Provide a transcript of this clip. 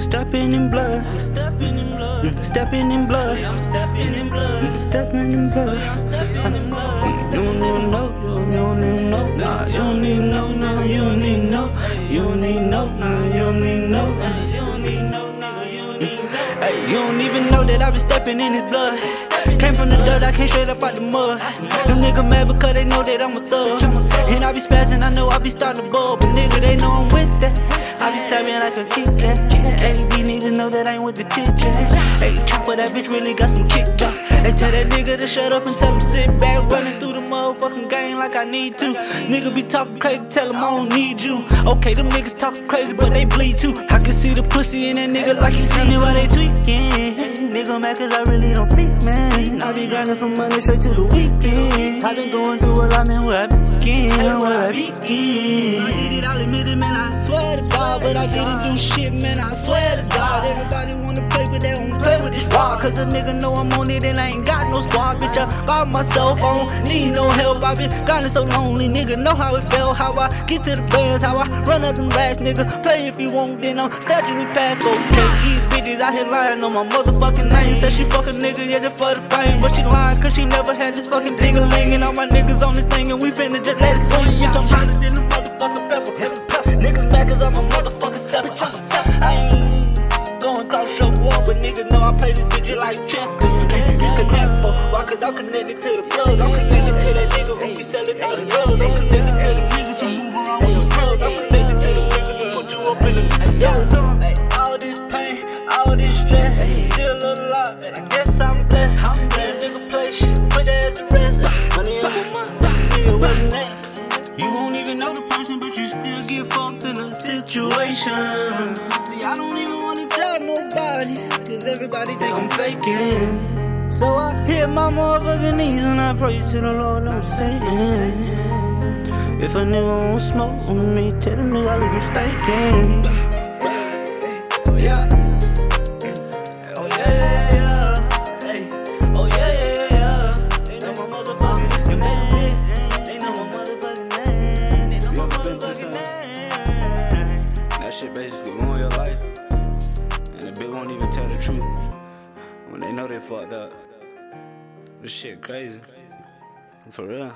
Stepping in blood. Stepping in blood. Stepping in blood. Stepping in blood. Stepping in blood. You don't even know. You don't even know. Nah, you don't even know. Nah, you don't even know. You don't even know. Nah, you don't even know. Hey, you don't even know that I been stepping in his blood. Came from the dirt, I came straight up out the mud. Them niggas mad because they know that I'm a thug. And I be spazzing, I know I be starting to bug. But nigga, they know I'm with that. I be stabbing like a Kat. Hey, these niggas know that I ain't with the chit chat. Hey, chopper, that bitch really got some kick back. Hey, tell that nigga to shut up and tell him sit back. Running through the motherfucking game like I need to. Nigga be talking crazy, tell him I don't need you. Okay, them niggas talking crazy, but they bleed too. I can see the pussy in that nigga like he see me while they tweaking. Nigga mad cause I really don't speak, man. I be grinding from Monday straight to the weekend. I been going through a lot, man, where I begin, where I begin. I man, I swear to God. But I didn't do shit, man, I swear to God. Everybody wanna play, but they don't play with this rock. Cause a nigga know I'm on it and I ain't got no squad, bitch. I by myself, I don't need no help. I been grinding so lonely, nigga. Know how it felt, how I get to the bands, how I run up them racks, nigga. Play if you want, then I'm snatching me pack, okay. These bitches out here lying on my motherfucking name. Said she fuck a nigga, yeah, just for the fame. But she lying cause she never had this fucking ding a ling. And all my niggas on this thing, and we finna just let it swing. Bitch, I'm Niggas mad cause I'm a motherfucking stepper. I ain't going cross your wall, but niggas know I play this bitch like checkers. You connect for why? Cause I'm connected to the plug. I'm connected See, I don't even wanna tell nobody, cause everybody think I'm faking. So I hit my motherfucking knees and I pray to the Lord, I'm Satan. If a nigga won't smoke with me, tell him nigga I leave him stinking. Yeah. They know they fucked up. This shit crazy. For real.